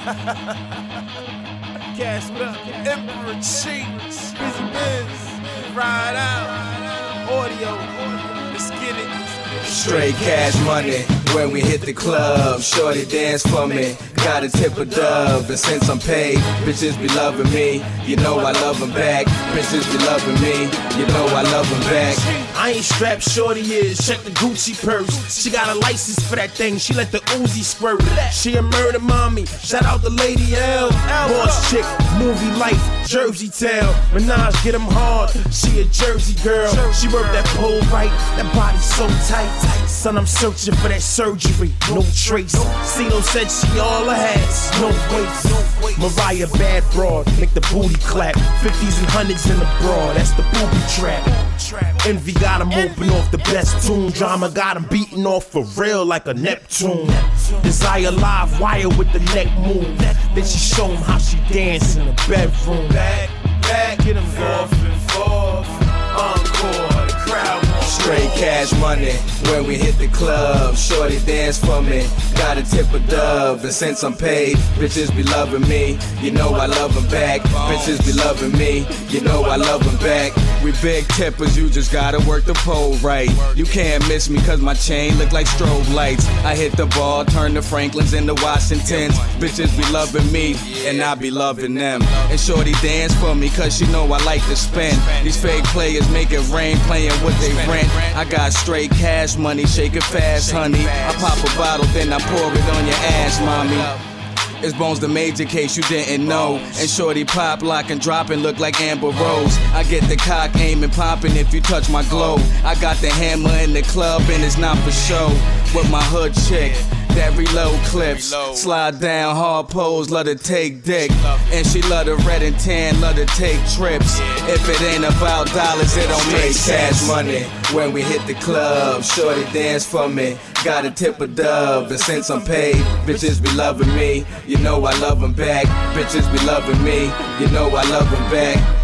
Cash up? Emperor Cheeks. Busy Biz. Ride out. Audio. Let's get it. Straight cash money when we hit the club. Shorty dance for me. Gotta tip a dub. And since I'm paid, bitches be loving me. You know I love them back. Bitches be loving me. You know I love them back. I ain't strapped, shorty is. Check the Gucci purse. She got a license for that thing. She let the Uzi squirt. She a murder mommy. Shout out the Lady L. Boss chick, movie life, Jersey Town. Minaj get 'em hard. She a Jersey girl. She work that pole right. That body so tight. Son, I'm searching for that surgery. No trace. CeeLo said she all her hats. No waist. Mariah bad broad. Make the booty clap. 50s and 100s in the broad. That's the booby trap. Envy got him open off the best tune. Drama got him beating off for real like a Neptune. Desire live wire with the neck move. Then she show him how she dance in the bedroom. Back, back, get him forth and forth. Encore, the crowd wants Straight cash money when we hit the club. Shorty dance for me. Got a tip a dub. And since I'm paid, bitches be loving me. You know I love them back. Bitches be loving me. You know I love them back. We big tippers, you just gotta work the pole right. You can't miss me cause my chain look like strobe lights. I hit the ball, turn the Franklins into Washingtons. Bitches be loving me, and I be loving them. And Shorty dance for me cause she know I like to spend. These fake players make it rain playing what they rent. I got straight cash money, shake it fast, honey. I pop a bottle, then I pour it on your ass, mommy. It's Bonez the Major case you didn't know. And Shorty pop, lock, and drop and look like Amber Rose. I get the cock aiming, popping if you touch my glow. I got the hammer in the club and it's not for show. With my hood chick. That reload clips, slide down, hard pose, let her take dick. And she love the red and tan, love to take trips. If it ain't about dollars, it don't make cash money. When we hit the club, shorty dance for me. Got a tip a dub, and since I'm paid, bitches be loving me. You know I love them back. Bitches be loving me. You know I love them back.